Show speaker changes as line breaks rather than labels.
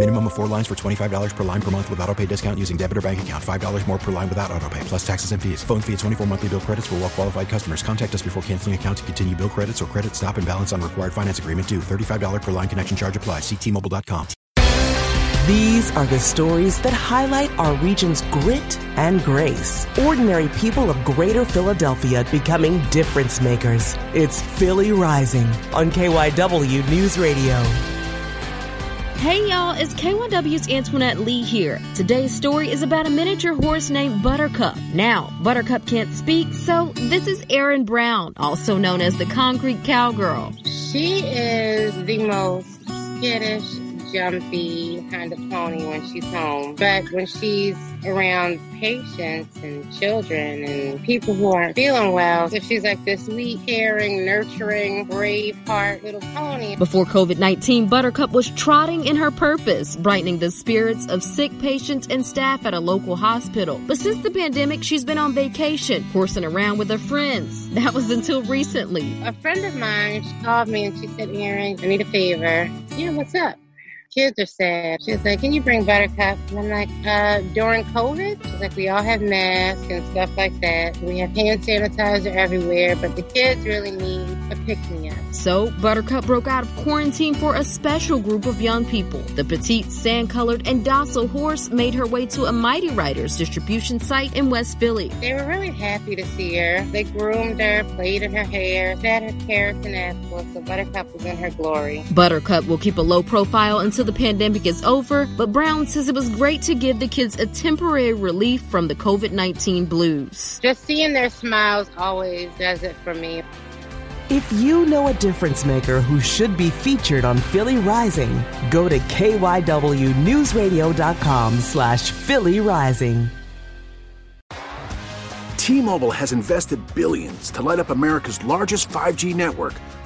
Minimum of four lines for $25 per line per month with auto pay discount using debit or bank account. $5 more per line without auto pay, plus taxes and fees. Phone fee at 24 monthly bill credits for well qualified customers. Contact us before canceling account to continue bill credits or credit stop and balance on required finance agreement due. $35 per line connection charge applies. See T-Mobile.com.
These are the stories that highlight our region's grit and grace. Ordinary people of greater Philadelphia becoming difference makers. It's Philly Rising on KYW News Radio.
Hey y'all, it's KYW's Antoinette Lee here. Today's story is about a miniature horse named Buttercup. Now, Buttercup can't speak, so this is Erin Brown, also known as the Concrete Cowgirl.
She is the most skittish, jumpy kind of pony when she's home. But when she's around patients and children and people who aren't feeling well, so she's like this sweet, caring, nurturing, brave heart little pony.
Before COVID 19, Buttercup was trotting in her purpose, brightening the spirits of sick patients and staff at a local hospital. But since the pandemic, she's been on vacation, horsing around with her friends. That was until recently.
A friend of mine, she called me and she said, Erin, I need a favor. Yeah, what's up? Kids are sad. She's like, Can you bring Buttercup? And I'm like, uh, during COVID? She's like, We all have masks and stuff like that. We have hand sanitizer everywhere, but the kids really need a pick me up.
So, Buttercup broke out of quarantine for a special group of young people. The petite, sand colored, and docile horse made her way to a Mighty Writers distribution site in West Philly.
They were really happy to see her. They groomed her, played in her hair, fed her carrots and apples, so Buttercup was in her glory.
Buttercup will keep a low profile until the pandemic is over, but Brown says it was great to give the kids a temporary relief from the COVID 19 blues.
Just seeing their smiles always does it for me.
If you know a difference maker who should be featured on Philly Rising, go to kywnewsradio.com slash Philly Rising.
T-Mobile has invested billions to light up America's largest 5G network